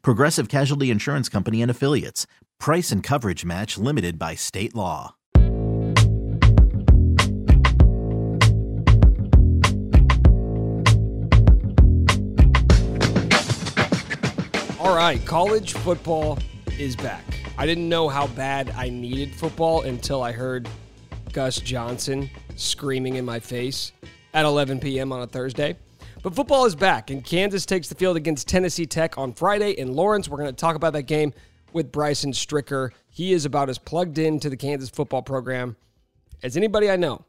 Progressive Casualty Insurance Company and Affiliates. Price and coverage match limited by state law. All right, college football is back. I didn't know how bad I needed football until I heard Gus Johnson screaming in my face at 11 p.m. on a Thursday. But football is back, and Kansas takes the field against Tennessee Tech on Friday in Lawrence. We're going to talk about that game with Bryson Stricker. He is about as plugged into the Kansas football program as anybody I know.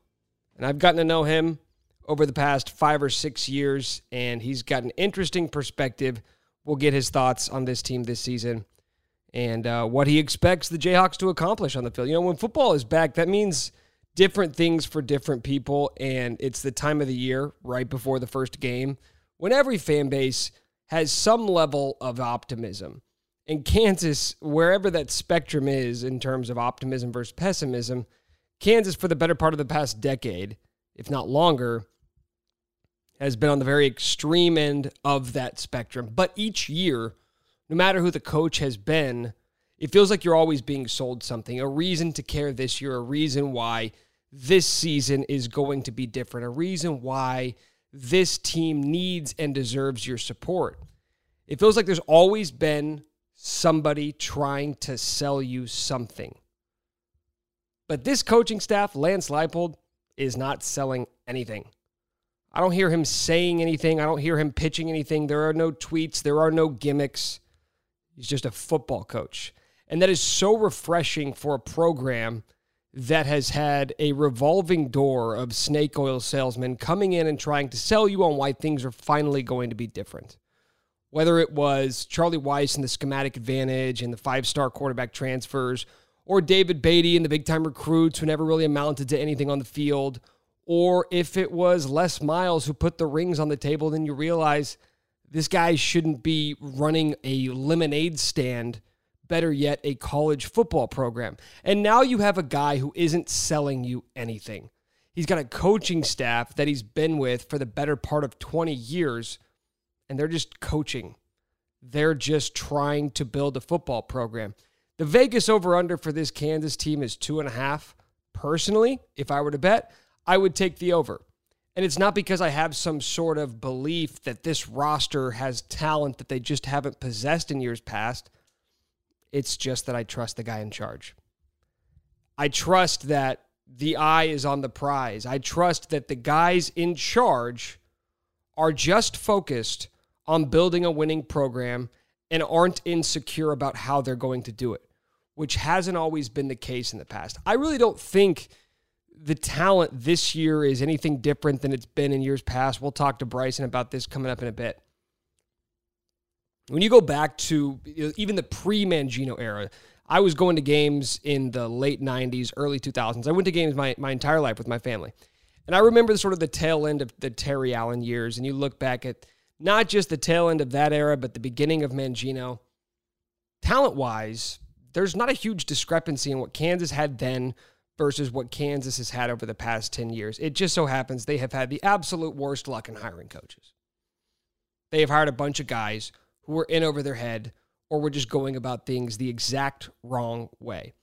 And I've gotten to know him over the past five or six years, and he's got an interesting perspective. We'll get his thoughts on this team this season and uh, what he expects the Jayhawks to accomplish on the field. You know, when football is back, that means different things for different people. And it's the time of the year right before the first game when every fan base has some level of optimism. In Kansas, wherever that spectrum is in terms of optimism versus pessimism, Kansas, for the better part of the past decade, if not longer, has been on the very extreme end of that spectrum. But each year, no matter who the coach has been, it feels like you're always being sold something, a reason to care this year, a reason why this season is going to be different, a reason why this team needs and deserves your support. It feels like there's always been somebody trying to sell you something. But this coaching staff, Lance Leipold, is not selling anything. I don't hear him saying anything. I don't hear him pitching anything. There are no tweets. There are no gimmicks. He's just a football coach. And that is so refreshing for a program that has had a revolving door of snake oil salesmen coming in and trying to sell you on why things are finally going to be different. Whether it was Charlie Weis and the schematic advantage and the five star quarterback transfers, or David Beaty and the big time recruits who never really amounted to anything on the field, or if it was Les Miles who put the rings on the table, then you realize this guy shouldn't be running a lemonade stand better yet, a college football program. And now you have a guy who isn't selling you anything. He's got a coaching staff that he's been with for the better part of 20 years, and they're just coaching. They're just trying to build a football program. The Vegas over under for this Kansas team is two and a half. Personally, if I were to bet, I would take the over. And it's not because I have some sort of belief that this roster has talent that they just haven't possessed in years past. It's just that I trust the guy in charge. I trust that the eye is on the prize. I trust that the guys in charge are just focused on building a winning program and aren't insecure about how they're going to do it, which hasn't always been the case in the past. I really don't think the talent this year is anything different than it's been in years past. We'll talk to Bryson about this coming up in a bit when you go back to even the pre Mangino era, I was going to games in the late 90s, early 2000s. I went to games my, my entire life with my family. And I remember the sort of the tail end of the Terry Allen years. And you look back at not just the tail end of that era, but the beginning of Mangino. Talent wise, there's not a huge discrepancy in what Kansas had then versus what Kansas has had over the past 10 years. It just so happens they have had the absolute worst luck in hiring coaches. They have hired a bunch of guys who were in over their head or were just going about things the exact wrong way.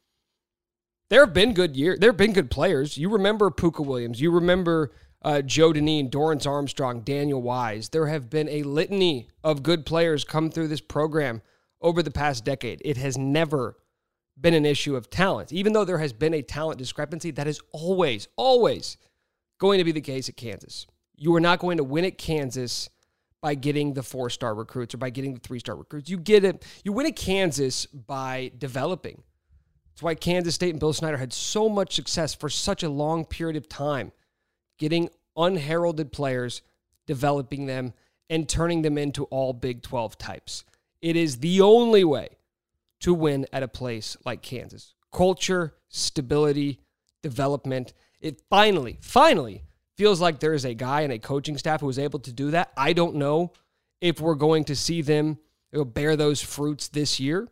There have been good years. There have been good players. You remember Pooka Williams. You remember uh, Joe Dineen, Dorance Armstrong, Daniel Wise. There have been a litany of good players come through this program over the past decade. It has never been an issue of talent. Even though there has been a talent discrepancy, that is always, always going to be the case at Kansas. You are not going to win at Kansas by getting the four star recruits or by getting the three star recruits. You get it, you win at Kansas by developing. That's why Kansas State and Bill Snyder had so much success for such a long period of time, getting unheralded players, developing them, and turning them into all Big 12 types. It is the only way to win at a place like Kansas. Culture, stability, development. It finally, finally feels like there is a guy and a coaching staff who is able to do that. I don't know if we're going to see them bear those fruits this year,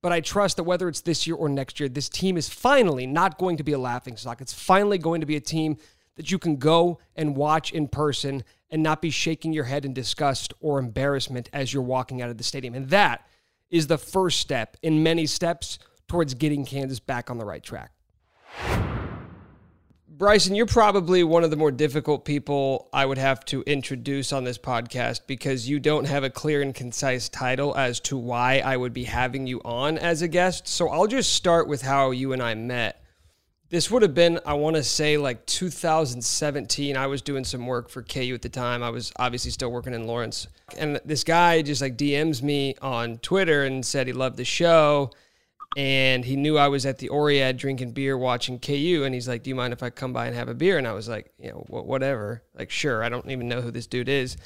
but I trust that whether it's this year or next year, this team is finally not going to be a laughing stock. It's finally going to be a team that you can go and watch in person and not be shaking your head in disgust or embarrassment as you're walking out of the stadium. And that is the first step in many steps towards getting Kansas back on the right track. Bryson, you're probably one of the more difficult people I would have to introduce on this podcast because you don't have a clear and concise title as to why I would be having you on as a guest. So I'll just start with how you and I met. This would have been, I want to say, like 2017. I was doing some work for KU at the time. I was obviously still working in Lawrence. And this guy just like DMs me on Twitter and said he loved the show and he knew I was at the Oread drinking beer watching KU, and he's like, "Do you mind if I come by and have a beer?" And I was like, "You know, whatever. Like, sure. I don't even know who this dude is."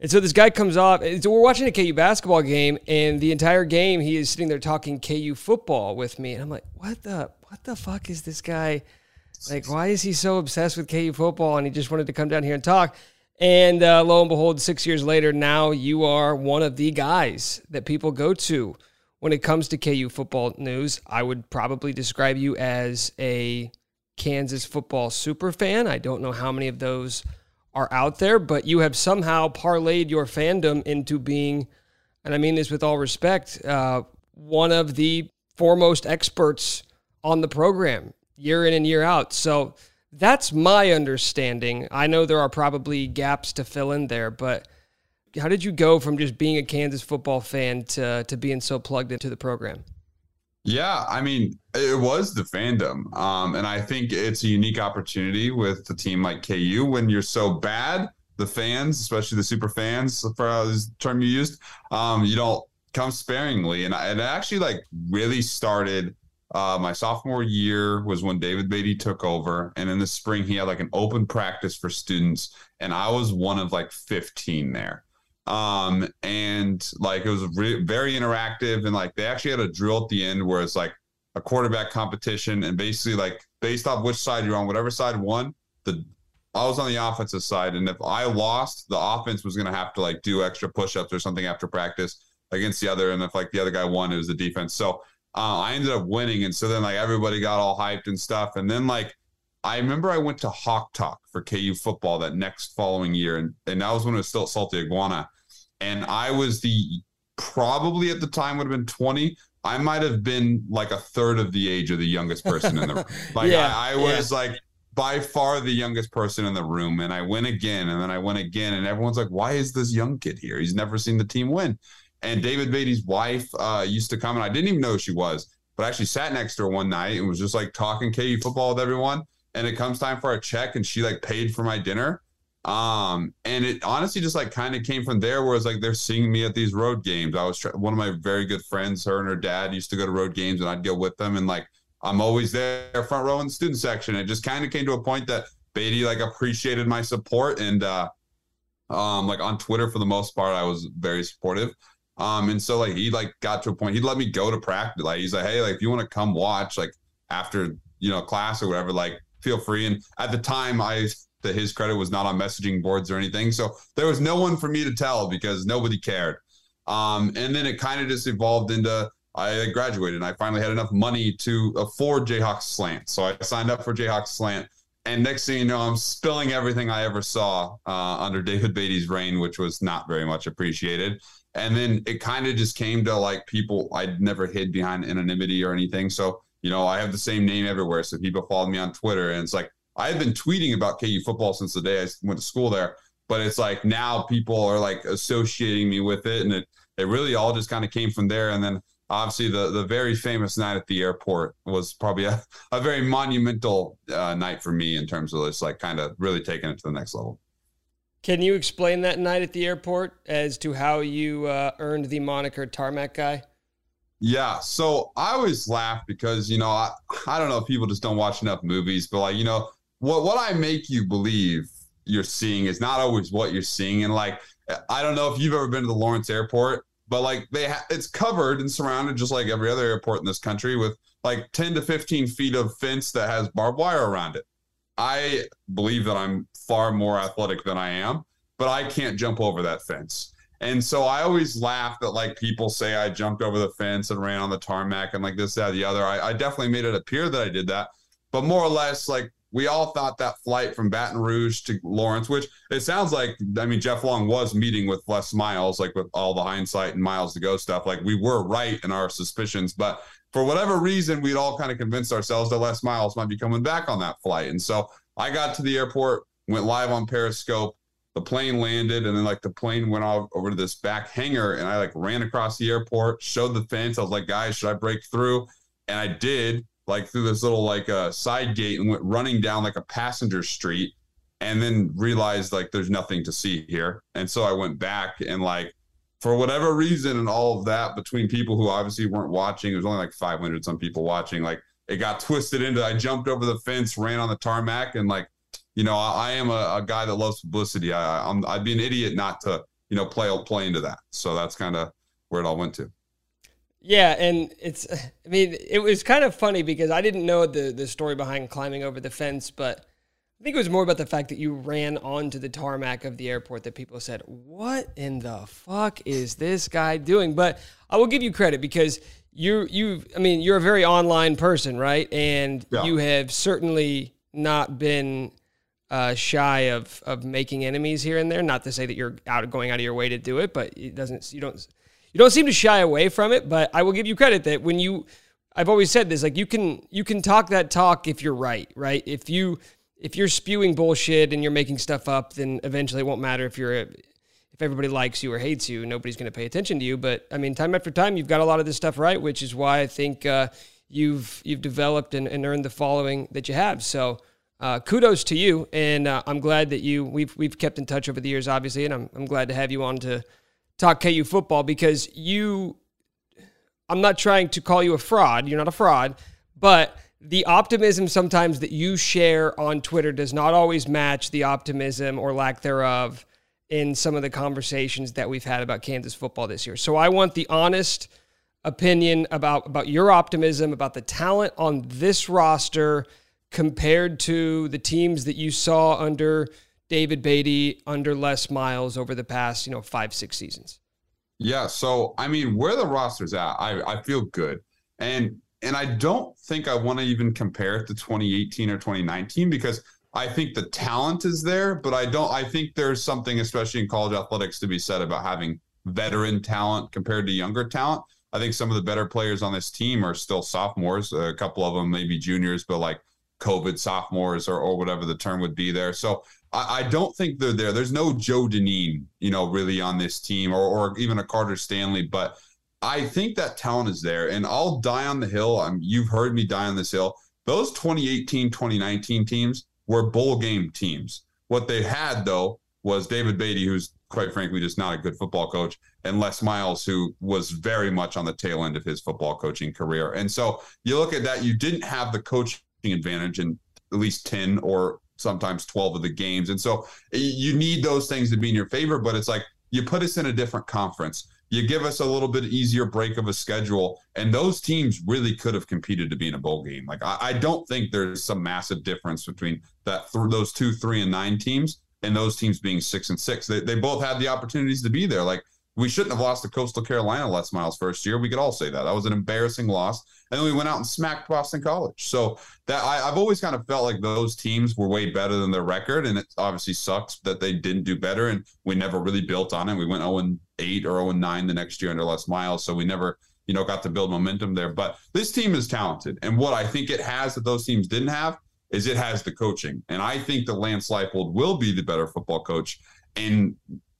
And so this guy comes off. So we're watching a KU basketball game, and the entire game he is sitting there talking KU football with me, and I'm like, "What the what the fuck is this guy? Like, why is he so obsessed with KU football?" And he just wanted to come down here and talk. And uh, lo and behold, six years later, now you are one of the guys that people go to when it comes to KU football news, I would probably describe you as a Kansas football super fan. I don't know how many of those are out there, but you have somehow parlayed your fandom into being, and I mean this with all respect, uh, one of the foremost experts on the program year in and year out. So that's my understanding. I know there are probably gaps to fill in there, but how did you go from just being a Kansas football fan to to being so plugged into the program? Yeah, I mean, it was the fandom. Um, and I think it's a unique opportunity with a team like KU when you're so bad, the fans, especially the super fans, for the term you used, um, you don't come sparingly. And, I, and it actually like really started uh, my sophomore year was when David Beaty took over. And in the spring, he had like an open practice for students. And I was one of like 15 there um and like it was re- very interactive and like they actually had a drill at the end where it's like a quarterback competition and basically like based off which side you're on whatever side won the I was on the offensive side and if I lost the offense was to have to like do extra push-ups or something after practice against the other and if like the other guy won it was the defense. So uh, I ended up winning and so then like everybody got all hyped and stuff and then like I remember I went to Hawk Talk for KU football that next following year, and, and that was when it was still at Salty Iguana and I was the probably at the time would have been 20. I might have been like a third of the age of the youngest person in the room. Like yeah, I, I, was yeah. like by far the youngest person in the room. And I went again and then I went again. And everyone's like, why is this young kid here? He's never seen the team win. And David Beaty's wife uh, used to come and I didn't even know who she was, but I actually sat next to her one night and was just like talking KU football with everyone. And it comes time for a check and she like paid for my dinner. Um, and it honestly just like kind of came from there where it's like they're seeing me at these road games. I was one of my very good friends, her and her dad used to go to road games and I'd go with them. And like, I'm always there front row in the student section. It just kind of came to a point that Beaty like appreciated my support. And, uh, um, like on Twitter for the most part, I was very supportive. Um, and so like he like got to a point, he'd let me go to practice. Like he's like, Hey, like if you want to come watch, like after, you know, class or whatever, like feel free. And at the time I to his credit, was not on messaging boards or anything. So there was no one for me to tell because nobody cared. Um, and then it kind of just evolved into I graduated and I finally had enough money to afford Jayhawk Slant. So I signed up for Jayhawk Slant. And next thing you know, I'm spilling everything I ever saw uh, under David Beaty's reign, which was not very much appreciated. And then it kind of just came to like people I'd never hid behind anonymity or anything. So, you know, I have the same name everywhere. So people followed me on Twitter and it's like, I've been tweeting about KU football since the day I went to school there, but it's like now people are like associating me with it, and it it really all just kind of came from there. And then obviously the the very famous night at the airport was probably a, a very monumental uh, night for me in terms of this like kind of really taking it to the next level. Can you explain that night at the airport as to how you uh, earned the moniker Tarmac Guy? Yeah, so I always laugh because you know I, I don't know if people just don't watch enough movies, but like you know what what I make you believe you're seeing is not always what you're seeing, and like I don't know if you've ever been to the Lawrence Airport, but like they ha- it's covered and surrounded just like every other airport in this country with like 10 to 15 feet of fence that has barbed wire around it. I believe that I'm far more athletic than I am, but I can't jump over that fence. And so I always laugh that like people say I jumped over the fence and ran on the tarmac and like this, that, the other. I, I definitely made it appear that I did that. But more or less, like we all thought that flight from Baton Rouge to Lawrence, which it sounds like, I mean, Jeff Long was meeting with Les Miles, like with all the hindsight and miles to go stuff. Like we were right in our suspicions, but for whatever reason, we'd all kind of convinced ourselves that Les Miles might be coming back on that flight. And so I got to the airport, went live on Periscope. The plane landed, and then like the plane went off over to this back hangar, and I like ran across the airport, showed the fence. I was like, guys, should I break through? And I did like through this little like uh, side gate and went running down like a passenger street and then realized like there's nothing to see here and so i went back and like for whatever reason and all of that between people who obviously weren't watching there's only like 500 some people watching like it got twisted into i jumped over the fence ran on the tarmac and like you know i, I am a, a, guy that loves publicity I, I'm, i'd be an idiot not to you know play play into that so that's kind of where it all went to yeah, and it's I mean, it was kind of funny because I didn't know the the story behind climbing over the fence, but I think it was more about the fact that you ran onto the tarmac of the airport that people said, "What in the fuck is this guy doing?" But I will give you credit because you you I mean, you're a very online person, right? And yeah. you have certainly not been uh, shy of of making enemies here and there. Not to say that you're out going out of your way to do it, but it doesn't you don't you don't seem to shy away from it, but I will give you credit that when you I've always said this, like you can you can talk that talk if you're right, right? If you if you're spewing bullshit and you're making stuff up, then eventually it won't matter if you're a, if everybody likes you or hates you, nobody's going to pay attention to you. But I mean, time after time, you've got a lot of this stuff right, which is why I think uh, you've you've developed and, and, earned the following that you have. So uh, kudos to you, and uh, I'm glad that you we've we've kept in touch over the years, obviously, and I'm I'm glad to have you on to talk KU football because you, I'm not trying to call you a fraud. You're not a fraud, but the optimism sometimes that you share on Twitter does not always match the optimism or lack thereof in some of the conversations that we've had about Kansas football this year. So I want the honest opinion about about your optimism about the talent on this roster compared to the teams that you saw under David Beaty, under Les Miles over the past, you know, five, six seasons? Yeah. So, I mean, where the roster's at, I, I feel good. And and I don't think I want to even compare it to 2018 or 2019 because I think the talent is there, but I don't I think there's something, especially in college athletics, to be said about having veteran talent compared to younger talent. I think some of the better players on this team are still sophomores. A couple of them maybe juniors, but like COVID sophomores or, or whatever the term would be there. So I, I don't think they're there. There's no Joe Dineen, you know, really on this team or, or even a Carter Stanley, but I think that talent is there. And I'll die on the hill. I'm, you've heard me die on this hill. Those 2018, 2019 teams were bowl game teams. What they had, though, was David Beaty, who's quite frankly just not a good football coach, and Les Miles, who was very much on the tail end of his football coaching career. And so you look at that, you didn't have the coaching advantage in at least 10 or sometimes 12 of the games. And so you need those things to be in your favor, but it's like you put us in a different conference. You give us a little bit easier break of a schedule, and those teams really could have competed to be in a bowl game. Like I, I don't think there's some massive difference between that th- those two, three, and nine teams and those teams being six and six. They, they both had the opportunities to be there. Like we shouldn't have lost to Coastal Carolina Les Miles first year. We could all say that. That was an embarrassing loss. And then we went out and smacked Boston College. So that I, have always kind of felt like those teams were way better than their record. And it obviously sucks that they didn't do better. And we never really built on it. We went 0 8 or 0 9 the next year under Les Miles. So we never, you know, got to build momentum there. But this team is talented. And what I think it has that those teams didn't have is it has the coaching. And I think that Lance Leipold will be the better football coach. in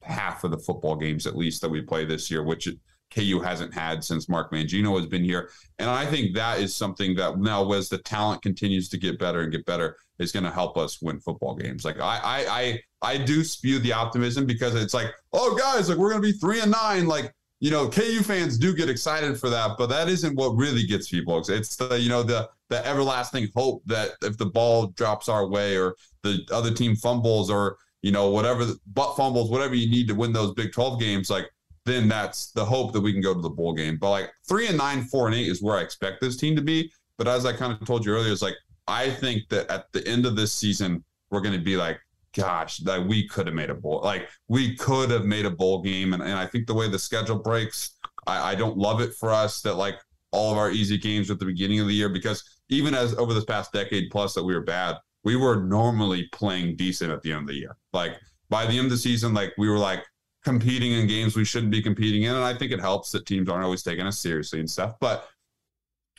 half of the football games at least that we play this year, which KU hasn't had since Mark Mangino has been here. And I think that is something that now as the talent continues to get better and get better is going to help us win football games. Like I, I, I, I do spew the optimism because it's like, oh guys, like we're going to be three and nine. Like, you know, KU fans do get excited for that, but that isn't what really gets people. It's the, you know, the, the everlasting hope that if the ball drops our way or the other team fumbles or, you know, whatever, butt fumbles, whatever you need to win those Big 12 games, like then that's the hope that we can go to the bowl game. But like three and nine, four and eight is where I expect this team to be. But as I kind of told you earlier, it's like I think that at the end of this season, we're going to be like, gosh, that we could have made a bowl. Like we could have made a bowl game. And, and I think the way the schedule breaks, I, I don't love it for us that like all of our easy games at the beginning of the year because even as over this past decade plus that we were bad, we were normally playing decent at the end of the year. Like by the end of the season, like we were like, competing in games we shouldn't be competing in. And I think it helps that teams aren't always taking us seriously and stuff. But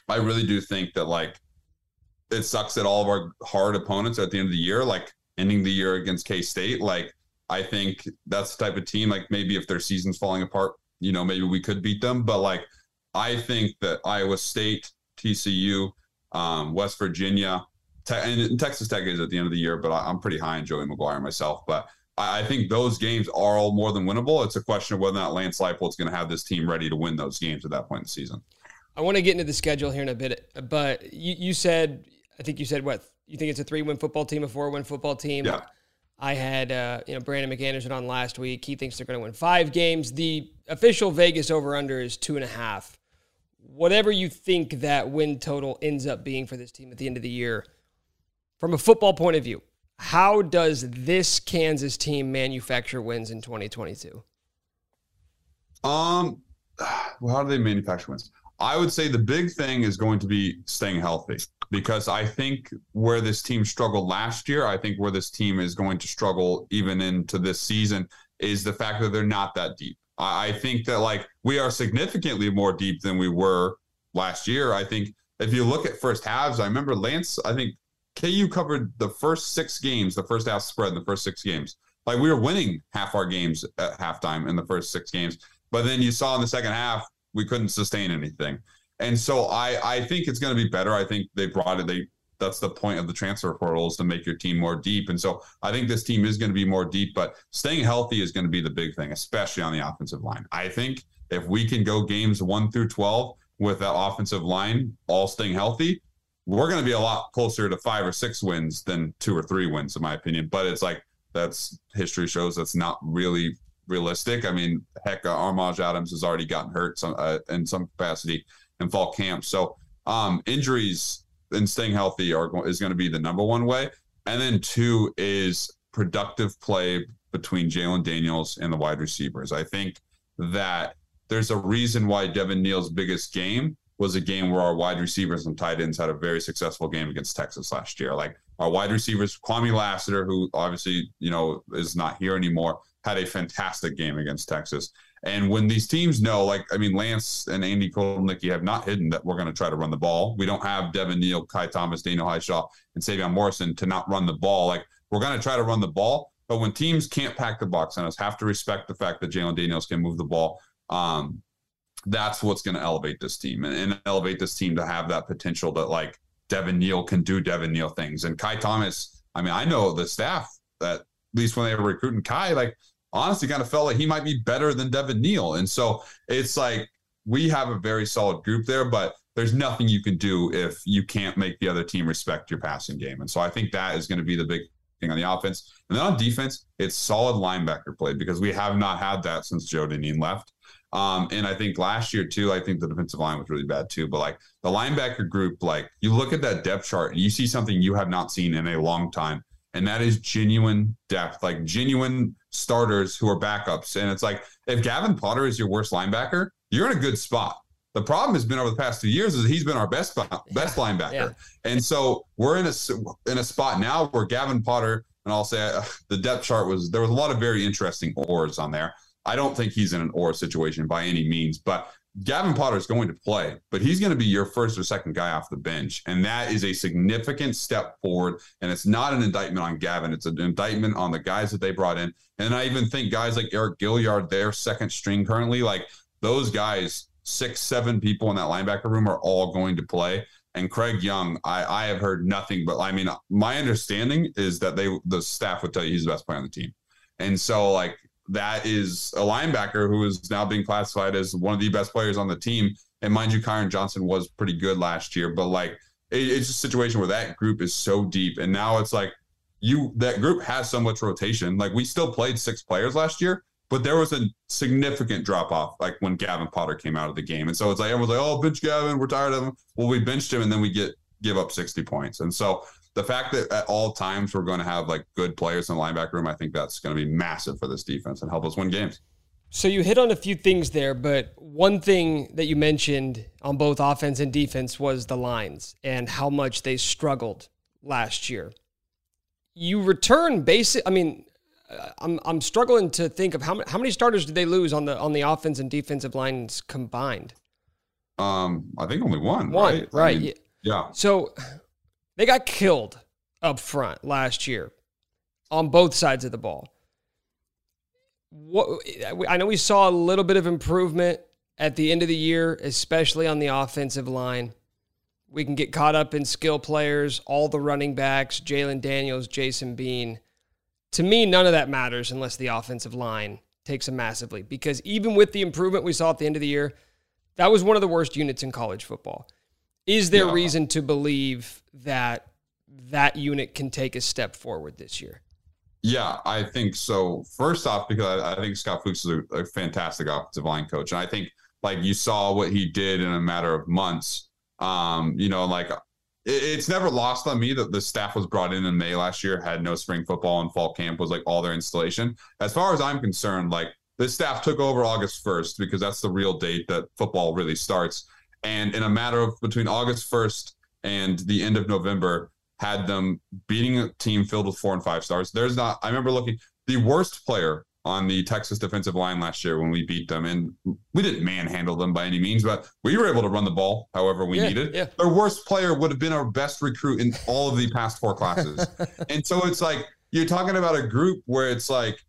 I really do think that like it sucks that all of our hard opponents at the end of the year, like ending the year against K State, like I think that's the type of team, like maybe if their season's falling apart, you know, maybe we could beat them. But like I think that Iowa State, TCU, um, West Virginia, te- and Texas Tech is at the end of the year, but I, I'm pretty high on Joey McGuire myself. But I think those games are all more than winnable. It's a question of whether or not Lance Leipold's going to have this team ready to win those games at that point in the season. I want to get into the schedule here in a bit, but you, you said, I think you said what? You think it's a three win football team, a four win football team? Yeah. I had, uh, you know, Brandon McAnderson on last week. He thinks they're going to win five games. The official Vegas over under is two and a half. Whatever you think that win total ends up being for this team at the end of the year, from a football point of view, how does this Kansas team manufacture wins in 2022? Um, how do they manufacture wins? I would say the big thing is going to be staying healthy because I think where this team struggled last year, I think where this team is going to struggle even into this season is the fact that they're not that deep. I think that like we are significantly more deep than we were last year. I think if you look at first halves, I remember Lance, I think KU covered the first six games, the first half spread in the first six games. Like we were winning half our games at halftime in the first six games, but then you saw in the second half we couldn't sustain anything. And so I I think it's going to be better. I think they brought it. They that's the point of the transfer portal is to make your team more deep. And so I think this team is going to be more deep, but staying healthy is going to be the big thing, especially on the offensive line. I think if we can go games one through twelve with that offensive line all staying healthy, we're going to be a lot closer to five or six wins than two or three wins, in my opinion. But it's like that's history shows that's not really realistic. I mean, heck, uh, Armaj Adams has already gotten hurt some, uh, in some capacity in fall camp. So um, injuries and staying healthy are is going to be the number one way. And then two is productive play between Jalon Daniels and the wide receivers. I think that there's a reason why Devin Neal's biggest game was a game where our wide receivers and tight ends had a very successful game against Texas last year. Like our wide receivers, Kwamie Lassiter, who obviously, you know, is not here anymore, had a fantastic game against Texas. And when these teams know, like, I mean, Lance and Andy Kotelnicki have not hidden that we're going to try to run the ball. We don't have Devin Neal, Ky Thomas, Daniel Hishaw, and Sevion Morrison to not run the ball. Like, we're going to try to run the ball. But when teams can't pack the box on us, have to respect the fact that Jalon Daniels can move the ball. Um, that's what's going to elevate this team and, and, elevate this team to have that potential that like Devin Neal can do Devin Neal things. And Ky Thomas, I mean, I know the staff that at least when they were recruiting Ky, like honestly kind of felt like he might be better than Devin Neal. And so it's like we have a very solid group there, but there's nothing you can do if you can't make the other team respect your passing game. And so I think that is going to be the big thing on the offense. And then on defense, it's solid linebacker play because we have not had that since Joe Dineen left. Um, and I think last year too, I think the defensive line was really bad too. But like the linebacker group, like you look at that depth chart and you see something you have not seen in a long time, and that is genuine depth, like genuine starters who are backups. And it's like if Gavin Potter is your worst linebacker, you're in a good spot. The problem has been over the past two years is he's been our best best linebacker, yeah. and so we're in a in a spot now where Gavin Potter and I'll say uh, the depth chart was there was a lot of very interesting ores on there. I don't think he's in an or situation by any means, but Gavin Potter is going to play, but he's going to be your first or second guy off the bench. And that is a significant step forward. And it's not an indictment on Gavin, it's an indictment on the guys that they brought in. And I even think guys like Eriq Gilyard, their second string currently, like those guys, six, seven people in that linebacker room are all going to play. And Craig Young, I, I have heard nothing but I mean, my understanding is that they the staff would tell you he's the best player on the team. And so like that is a linebacker who is now being classified as one of the best players on the team. And mind you, Kyron Johnson was pretty good last year, but like it, it's a situation where that group is so deep. And now it's like you that group has so much rotation. Like we still played six players last year, but there was a significant drop off, like when Gavin Potter came out of the game. And so it's like everyone's like, "Oh, bench Gavin, we're tired of him." Well, we benched him, and then we get give up sixty points. And so the fact that at all times we're going to have like good players in the linebacker room, I think that's going to be massive for this defense and help us win games. So you hit on a few things there, but one thing that you mentioned on both offense and defense was the lines and how much they struggled last year. You return basic. I mean, I'm I'm struggling to think of how many how many starters did they lose on the on the offense and defensive lines combined? Um, I think only one. One, right? right. I mean, yeah. So they got killed up front last year on both sides of the ball. What I know we saw a little bit of improvement at the end of the year, especially on the offensive line. We can get caught up in skill players, all the running backs, Jalon Daniels, Jason Bean to me, none of that matters unless the offensive line takes a massively. Because even with the improvement we saw at the end of the year, that was one of the worst units in college football. Is there reason to believe that that unit can take a step forward this year? Yeah, I think so. First off, because I, think Scott Fuchs is a, a, fantastic offensive line coach, and I think like you saw what he did in a matter of months. Um, you know, like it's never lost on me that the staff was brought in in May last year, had no spring football, and fall camp was like all their installation. As far as I'm concerned, like this staff took over August 1st because that's the real date that football really starts. And in a matter of between August 1st and the end of November, had them beating a team filled with four and five stars. There's not, I remember looking, the worst player on the Texas defensive line last year when we beat them. And we didn't manhandle them by any means, but we were able to run the ball however we yeah, needed. Yeah. Their worst player would have been our best recruit in all of the past four classes. and so it's like you're talking about a group where it's like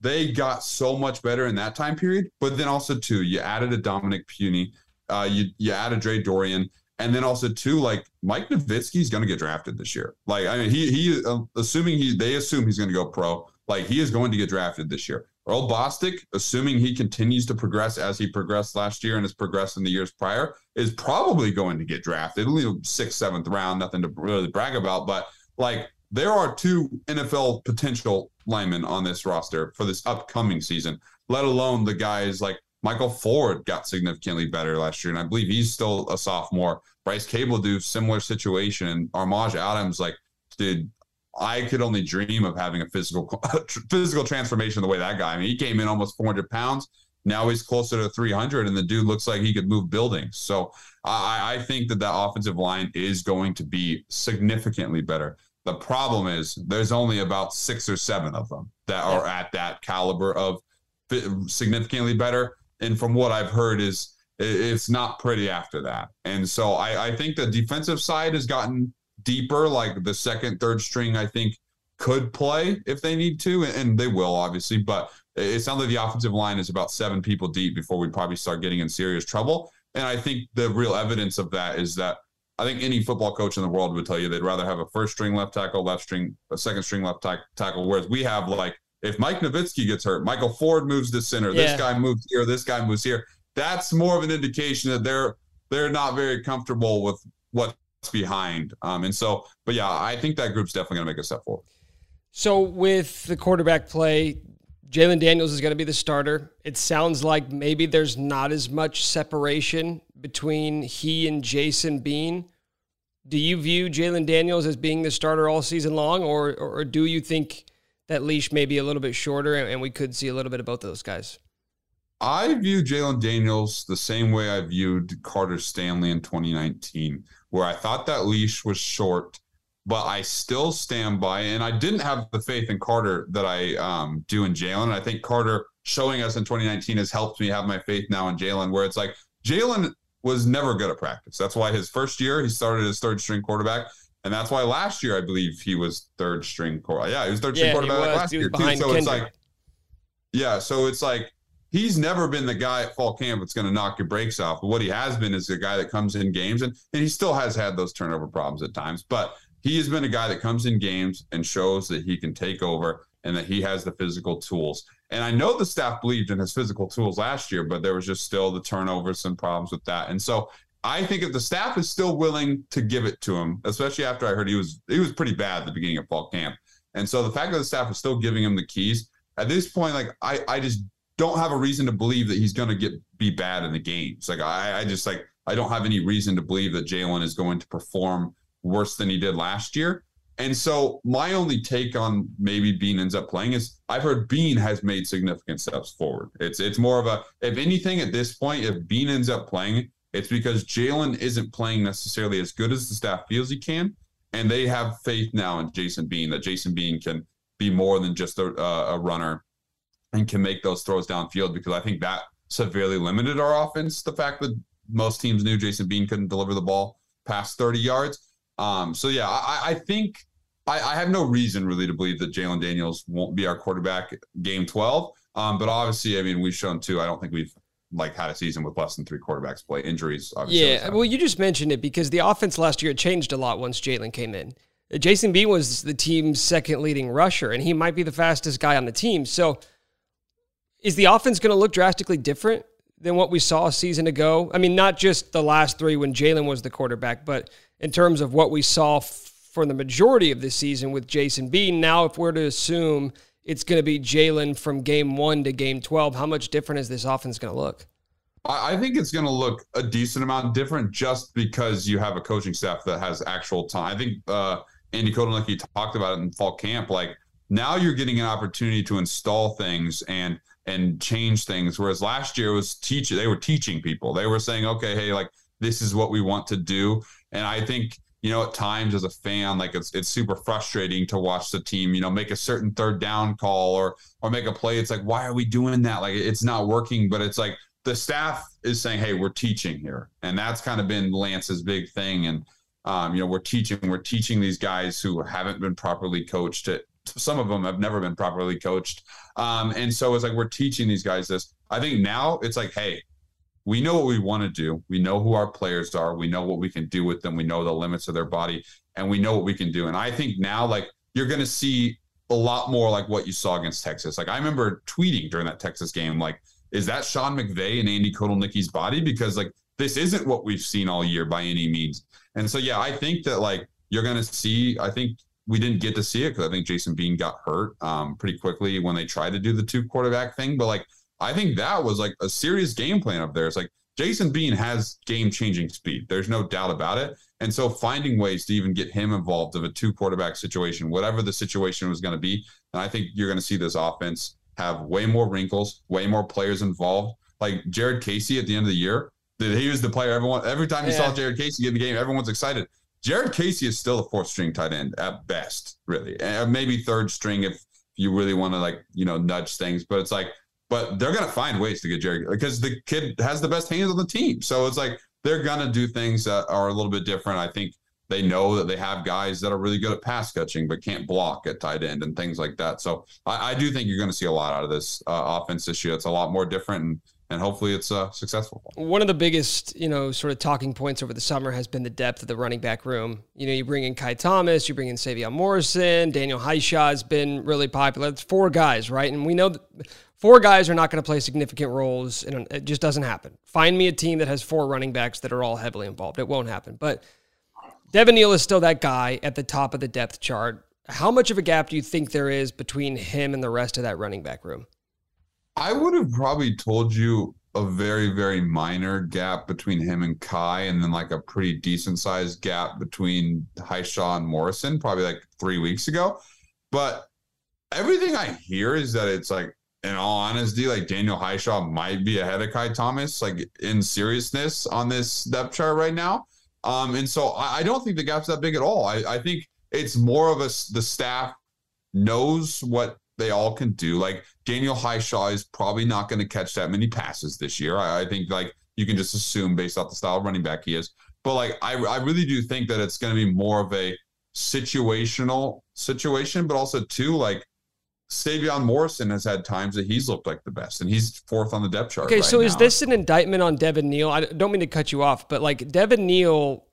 they got so much better in that time period, but then also too, you added a Dominick Puni, uh, you you added Dre Doiron. And then also too, like Mike Novitsky is going to get drafted this year. Like I mean, he he uh, assuming he they assume he's going to go pro. Like he is going to get drafted this year. Earl Bostick, assuming he continues to progress as he progressed last year and has progressed in the years prior, is probably going to get drafted. Only sixth, seventh round, nothing to really brag about. But like there are two NFL potential linemen on this roster for this upcoming season, let alone the guys like Michael Ford got significantly better last year, and I believe he's still a sophomore. Bryce Cabeldue similar situation. Armaj Adams, like, dude, I could only dream of having a physical physical transformation the way that guy. I mean, he came in almost 400 pounds. Now he's closer to 300, and the dude looks like he could move buildings. So I, I think that that offensive line is going to be significantly better. The problem is there's only about six or seven of them that are at that caliber of significantly better. And from what I've heard, is it's not pretty after that. And so I, I think the defensive side has gotten deeper, like the second, third string, I think could play if they need to, and they will obviously. But it sounds like the offensive line is about seven people deep before we probably start getting in serious trouble. And I think the real evidence of that is that I think any football coach in the world would tell you they'd rather have a first string left tackle, left string, a second string left tackle. Whereas we have like if Mike Novitsky gets hurt, Michael Ford moves to center, yeah. this guy moves here, this guy moves here. That's more of an indication that they're they're not very comfortable with what's behind. Um, and so, but yeah, I think that group's definitely going to make a step forward. So with the quarterback play, Jalon Daniels is going to be the starter. It sounds like maybe there's not as much separation between he and Jason Bean. Do you view Jalon Daniels as being the starter all season long, or, or do you think that leash may be a little bit shorter and we could see a little bit of both of those guys? I view Jalon Daniels the same way I viewed Carter Stanley in 2019 where I thought that leash was short, but I still stand by. And I didn't have the faith in Carter that I um, do in Jalon. And I think Carter showing us in 2019 has helped me have my faith now in Jalon, where it's like Jalon was never good at practice. That's why his first year he started as third string quarterback. And that's why last year I believe he was third string quarterback. Yeah, he was third string yeah, quarterback last year too. So Kendrick. it's like, yeah, so it's like he's never been the guy at fall camp that's going to knock your brakes off. But what he has been is the guy that comes in games, and, and he still has had those turnover problems at times. But he has been a guy that comes in games and shows that he can take over and that he has the physical tools. And I know the staff believed in his physical tools last year, but there was just still the turnovers and problems with that. And so I think if the staff is still willing to give it to him, especially after I heard he was he was pretty bad at the beginning of fall camp. And so the fact that the staff is still giving him the keys at this point, like I, I just don't have a reason to believe that he's going to get be bad in the games. Like I, I just like I don't have any reason to believe that Jalon is going to perform worse than he did last year. And so my only take on maybe Bean ends up playing is I've heard Bean has made significant steps forward. It's it's more of a if anything at this point, if Bean ends up playing, it's because Jalon isn't playing necessarily as good as the staff feels he can, and they have faith now in Jason Bean that Jason Bean can be more than just a, a runner and can make those throws downfield because I think that severely limited our offense. The fact that most teams knew Jason Bean couldn't deliver the ball past 30 yards. Um, so yeah, I, I think I, I, have no reason really to believe that Jalon Daniels won't be our quarterback game 12. Um, but obviously, I mean, we've shown too. I don't think we've like had a season with less than three quarterbacks play injuries. Yeah, well, you just mentioned it because the offense last year changed a lot once Jalon came in. Jason Bean was the team's second leading rusher, and he might be the fastest guy on the team. So is the offense going to look drastically different than what we saw a season ago? I mean, not just the last three when Jalon was the quarterback, but in terms of what we saw f- for the majority of the season with Jason Bean. Now, if we're to assume it's going to be Jalon from game one to game 12, how much different is this offense going to look? I think it's going to look a decent amount different just because you have a coaching staff that has actual time. I think uh, Andy Kotelnicki talked about it in fall camp. Like now you're getting an opportunity to install things and – and change things. Whereas last year was teach they were teaching people. They were saying, okay, hey, like this is what we want to do. And I think, you know, at times as a fan, like it's it's super frustrating to watch the team, you know, make a certain third down call or or make a play. It's like, why are we doing that? Like it's not working, but it's like the staff is saying, hey, we're teaching here. And that's kind of been Lance's big thing. And um, you know, we're teaching, we're teaching these guys who haven't been properly coached to some of them have never been properly coached. Um, and so it's like we're teaching these guys this. I think now it's like, hey, we know what we want to do. We know who our players are. We know what we can do with them. We know the limits of their body, and we know what we can do. And I think now, like, you're going to see a lot more like what you saw against Texas. Like, I remember tweeting during that Texas game, like, is that Sean McVay and Andy Kotelnicki's body? Because, like, this isn't what we've seen all year by any means. And so, yeah, I think that, like, you're going to see, I think we didn't get to see it because I think Jason Bean got hurt um, pretty quickly when they tried to do the two quarterback thing. But like, I think that was like a serious game plan up there. It's like Jason Bean has game changing speed. There's no doubt about it. And so finding ways to even get him involved of a two quarterback situation, whatever the situation was going to be. And I think you're going to see this offense have way more wrinkles, way more players involved. Like Jared Casey at the end of the year, that he was the player everyone every time you yeah. saw Jared Casey in the game, everyone's excited. Jared Casey is still a fourth string tight end at best, really, and uh, maybe third string if you really want to like you know nudge things. But it's like, but they're gonna find ways to get Jared because the kid has the best hands on the team. So it's like they're gonna do things that are a little bit different. I think they know that they have guys that are really good at pass catching but can't block at tight end and things like that. So I, I do think you're going to see a lot out of this uh, offense this year. It's a lot more different. And and hopefully it's uh, successful. One of the biggest, you know, sort of talking points over the summer has been the depth of the running back room. You know, you bring in Ky Thomas, you bring in Sevion Morrison, Daniel Hishaw has been really popular. It's four guys, right? And we know that four guys are not going to play significant roles, and it just doesn't happen. Find me a team that has four running backs that are all heavily involved. It won't happen. But Devin Neal is still that guy at the top of the depth chart. How much of a gap do you think there is between him and the rest of that running back room? I would have probably told you a very, very minor gap between him and Ky, and then like a pretty decent sized gap between Hishaw and Morrison, probably like three weeks ago. But everything I hear is that it's like, in all honesty, like Daniel Hishaw might be ahead of Ky Thomas, like in seriousness on this depth chart right now. Um, and so I, I don't think the gap's that big at all. I, I think it's more of a the staff knows what they all can do. Like Daniel Hishaw is probably not going to catch that many passes this year. I, I, think like you can just assume based off the style of running back he is. But like I, I really do think that it's going to be more of a situational situation, but also too like Sevion Morrison has had times that he's looked like the best, and he's fourth on the depth chart. Okay, right so is this an indictment on Devin Neal? I don't mean to cut you off, but like Devin Neal,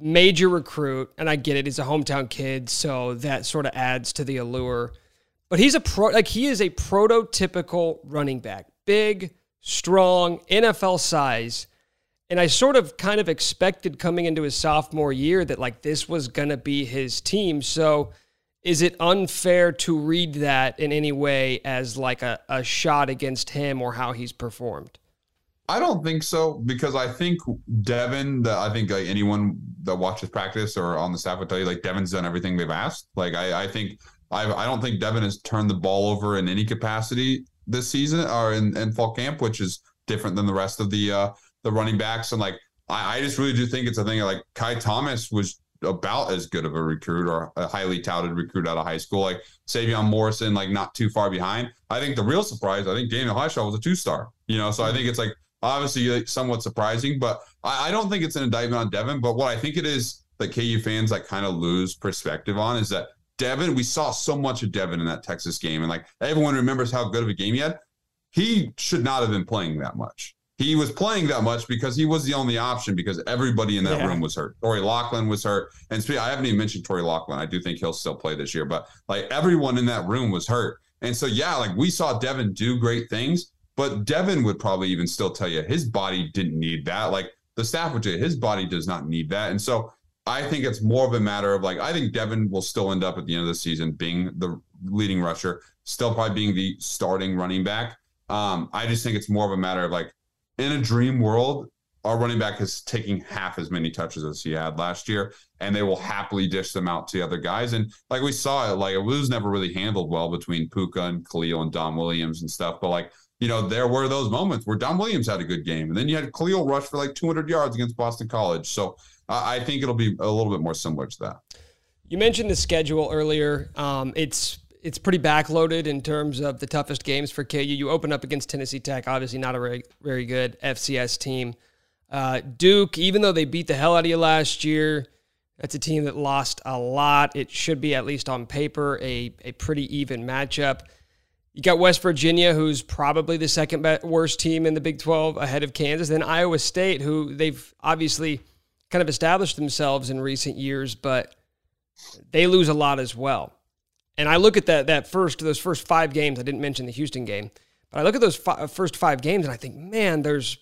major recruit, and I get it, he's a hometown kid, so that sort of adds to the allure. But he's a pro, like he is a prototypical running back, big, strong, NFL size. And I sort of kind of expected coming into his sophomore year that like this was going to be his team. So is it unfair to read that in any way as like a, a shot against him or how he's performed? I don't think so because I think Devin, the, I think like anyone that watches practice or on the staff would tell you like Devin's done everything they've asked. Like I, I think I, I don't think Devin has turned the ball over in any capacity this season or in, in fall camp, which is different than the rest of the uh, the running backs. And like I, I just really do think it's a thing like Ky Thomas was about as good of a recruit or a highly touted recruit out of high school. Like Sevion Morrison, like not too far behind. I think the real surprise, I think Daniel Hishaw was a two star. You know, so I think it's like obviously like, somewhat surprising, but I, I don't think it's an indictment on Devin. But what I think it is that KU fans like kind of lose perspective on is that Devin, we saw so much of Devin in that Texas game, and like everyone remembers how good of a game he had. He should not have been playing that much. He was playing that much because he was the only option because everybody in that Yeah. room was hurt. Torry Locklin was hurt. And spe- I haven't even mentioned Torry Locklin. I do think he'll still play this year, but like everyone in that room was hurt. And so, yeah, like we saw Devin do great things, but Devin would probably even still tell you his body didn't need that. Like the staff would say his body does not need that. And so I think it's more of a matter of like, I think Devin will still end up at the end of the season being the leading rusher, still probably being the starting running back. Um, I just think it's more of a matter of like, in a dream world, our running back is taking half as many touches as he had last year, and they will happily dish them out to the other guys. And like we saw it, like it was never really handled well between Pooka and Khalil and Dom Williams and stuff. But like, you know, there were those moments where Dom Williams had a good game, and then you had Khalil rush for like 200 yards against Boston College. So I think it'll be a little bit more similar to that. You mentioned the schedule earlier. Um, it's it's pretty backloaded in terms of the toughest games for KU. You open up against Tennessee Tech, obviously not a very, very good FCS team. Uh, Duke, even though they beat the hell out of you last year, that's a team that lost a lot. It should be, at least on paper, a, a pretty even matchup. You got West Virginia, who's probably the second worst team in the Big 12 ahead of Kansas. Then Iowa State, who they've obviously kind of established themselves in recent years, but they lose a lot as well. And I look at that that first those first five games. I didn't mention the Houston game, but I look at those fi- first five games and I think, man, there's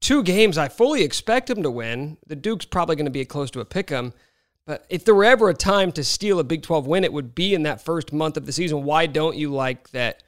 two games I fully expect them to win. The Duke's probably going to be close to a pick 'em. But if there were ever a time to steal a Big 12 win, it would be in that first month of the season. Why don't you like that?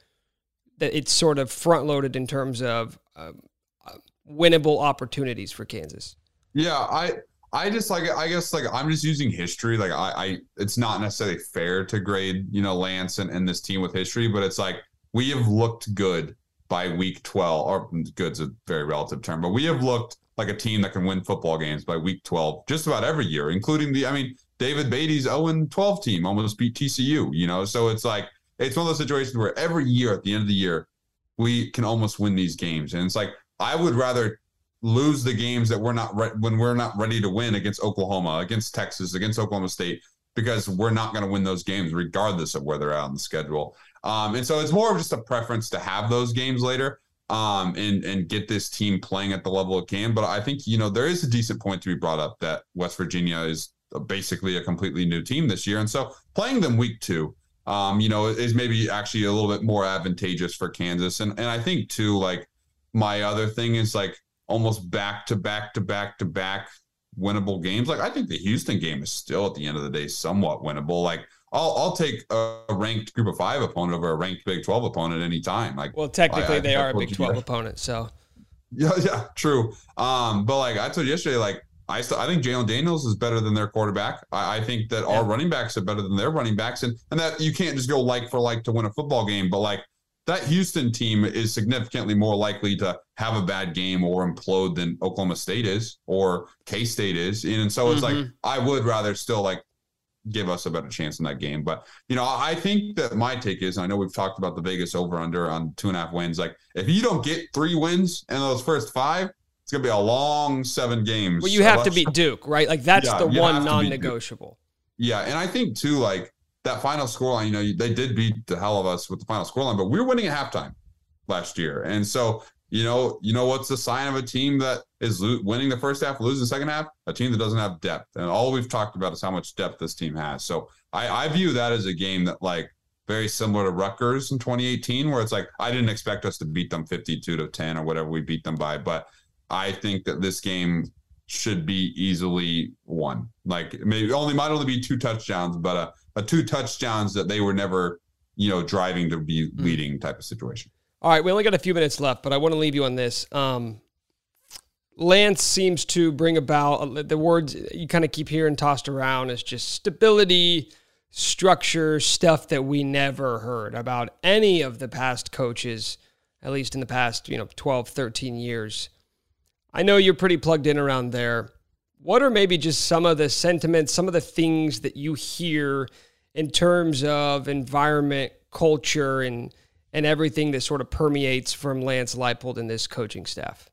That it's sort of front loaded in terms of um, uh, winnable opportunities for Kansas. Yeah, I I just like I guess like I'm just using history. Like I, I it's not necessarily fair to grade, you know, Lance and, and this team with history, but it's like we have looked good by week 12, or good's a very relative term, but we have looked like a team that can win football games by week 12 just about every year, including the I mean, David Beaty's 0 12 team almost beat TCU, you know. So it's like it's one of those situations where every year at the end of the year, we can almost win these games. And it's like I would rather lose the games that we're not re- when we're not ready to win against Oklahoma, against Texas, against Oklahoma State, because we're not going to win those games regardless of where they're at on the schedule. Um, and so it's more of just a preference to have those games later um, and and get this team playing at the level it can. But I think you know there is a decent point to be brought up that West Virginia is basically a completely new team this year, and so playing them week two. Um, you know, is maybe actually a little bit more advantageous for Kansas. And and I think too, like my other thing is like almost back to back to back to back winnable games. Like I think the Houston game is still at the end of the day somewhat winnable. Like I'll I'll take a ranked group of five opponent over a ranked Big Twelve opponent anytime. Like Well, technically, I- I- they I are a Big 12 that. opponent. So yeah, yeah, true. Um, but like I told you yesterday, like I still I think Jalon Daniels is better than their quarterback. I, I think that our running backs are better than their running backs, and and that you can't just go like for like to win a football game. But like that Houston team is significantly more likely to have a bad game or implode than Oklahoma State is or K State is, and so it's like Mhm. I would rather still like give us a better chance in that game. But you know, I think that my take is I know we've talked about the Vegas over under on two and a half wins. Like if you don't get three wins in those first five, it's gonna be a long seven games. well, you have to beat Duke, right? Like that's Yeah, the one to Duke. non-negotiable. Yeah, and I think too, like that final scoreline, you know, they did beat the hell of us with the final scoreline, but we were winning at halftime last year. And so, you know, you know what's the sign of a team that is lo- winning the first half, losing the second half? A team that doesn't have depth. And all we've talked about is how much depth this team has. So I, I view that as a game that like very similar to Rutgers in 2018, where it's like I didn't expect us to beat them 52 to 10 or whatever we beat them by, but I think that this game should be easily won. Like maybe only might only be two touchdowns, but a, a two touchdowns that they were never, you know, driving to be hmm. leading type of situation. All right, we only got a few minutes left, but I want to leave you on this. Um, Lance seems to bring about uh, the words you kind of keep hearing tossed around is just stability, structure, stuff that we never heard about any of the past coaches, at least in the past, you know, 12, 13 years. I know you're pretty plugged in around there. What are maybe just some of the sentiments, some of the things that you hear in terms of environment, culture, and and everything that sort of permeates from Lance Leipold and this coaching staff?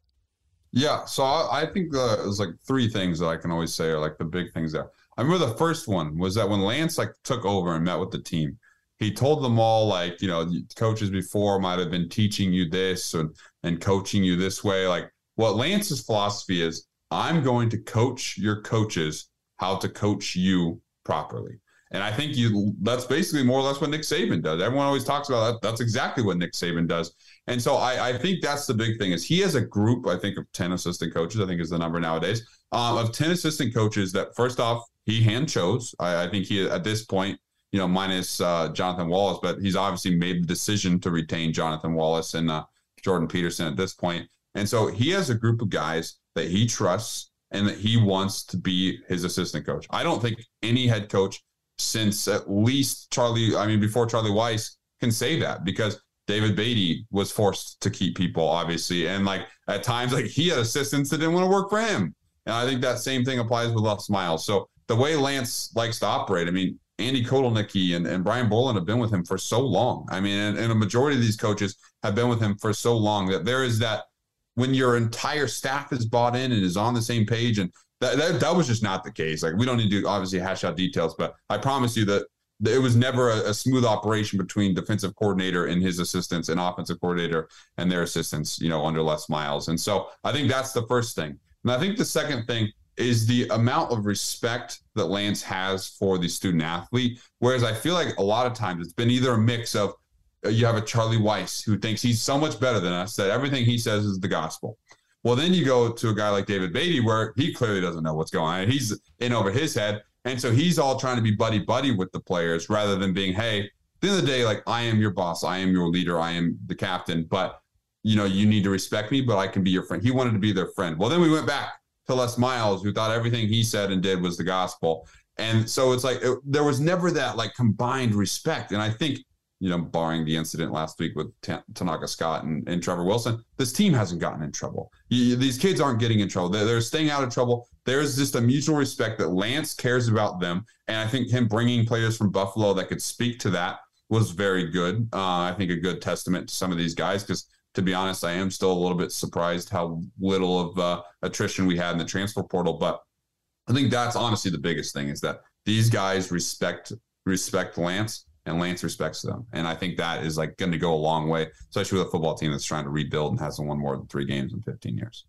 Yeah, so I, I think uh, there's like three things that I can always say are like the big things there. I remember the first one was that when Lance like took over and met with the team, he told them all like, you know, coaches before might have been teaching you this and and coaching you this way. Like what Lance's philosophy is, I'm going to coach your coaches how to coach you properly. And I think you that's basically more or less what Nick Saban does. Everyone always talks about that. That's exactly what Nick Saban does. And so I, I think that's the big thing is he has a group, I think, of 10 assistant coaches, I think is the number nowadays, um, of 10 assistant coaches that first off, he hand chose. I, I think he at this point, you know, minus uh, Jonathan Wallace, but he's obviously made the decision to retain Jonathan Wallace and uh, Jordan Peterson at this point. And so he has a group of guys that he trusts and that he wants to be his assistant coach. I don't think any head coach since at least Charlie, I mean, before Charlie Weis can say that because David Beaty was forced to keep people, obviously. And like at times, like he had assistants that didn't want to work for him. And I think that same thing applies with Les Miles. So the way Lance likes to operate, I mean, Andy Kotelnicki and, and Brian Borland have been with him for so long. I mean, and, and a majority of these coaches have been with him for so long that there is that when your entire staff is bought in and is on the same page and that, that, that was just not the case. Like we don't need to obviously hash out details, but I promise you that it was never a, a, smooth operation between defensive coordinator and his assistants and offensive coordinator and their assistants, you know, under Les Miles. And so I think that's the first thing. And I think the second thing is the amount of respect that Lance has for the student athlete. Whereas I feel like a lot of times it's been either a mix of Uh, you have a Charlie Weis who thinks he's so much better than us that everything he says is the gospel. Well, then you go to a guy like David Beaty where he clearly doesn't know what's going on. He's in over his head. And so he's all trying to be buddy buddy with the players rather than being, hey, at the end of the day, like I am your boss, I am your leader, I am the captain, but you know, you need to respect me, but I can be your friend. He wanted to be their friend. Well, then we went back to Les Miles, who thought everything he said and did was the gospel. And so it's like it, there was never that like combined respect. And I think you know, barring the incident last week with T- Tanaka Scott and, and, Trevor Wilson, this team hasn't gotten in trouble. You, these kids aren't getting in trouble. They're, they're, staying out of trouble. There's just a mutual respect that Lance cares about them. And I think him bringing players from Buffalo that could speak to that was very good. Uh, I think a good testament to some of these guys because, to be honest, I am still a little bit surprised how little of uh, attrition we had in the transfer portal. But I think that's honestly the biggest thing is that these guys respect respect Lance and Lance respects them. And I think that is like going to go a long way, especially with a football team that's trying to rebuild and hasn't won more than three games in 15 years.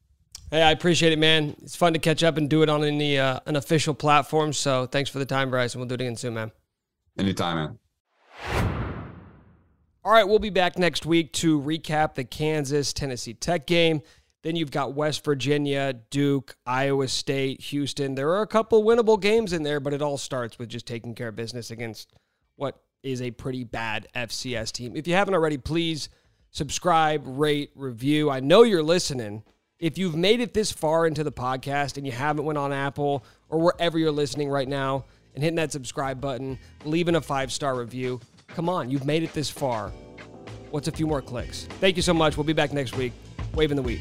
Hey, I appreciate it, man. It's fun to catch up and do it on any uh, an official platform. So thanks for the time, Bryce, and we'll do it again soon, man. Anytime, man. All right, we'll be back next week to recap the Kansas Tennessee Tech game. Then you've got West Virginia, Duke, Iowa State, Houston. There are a couple winnable games in there, but it all starts with just taking care of business against what is a pretty bad FCS team. If you haven't already, please subscribe, rate, review. I know you're listening. If you've made it this far into the podcast and you haven't went on Apple or wherever you're listening right now and hitting that subscribe button, leaving a five-star review, come on, you've made it this far. What's a few more clicks? Thank you so much. We'll be back next week. Waving the wheat.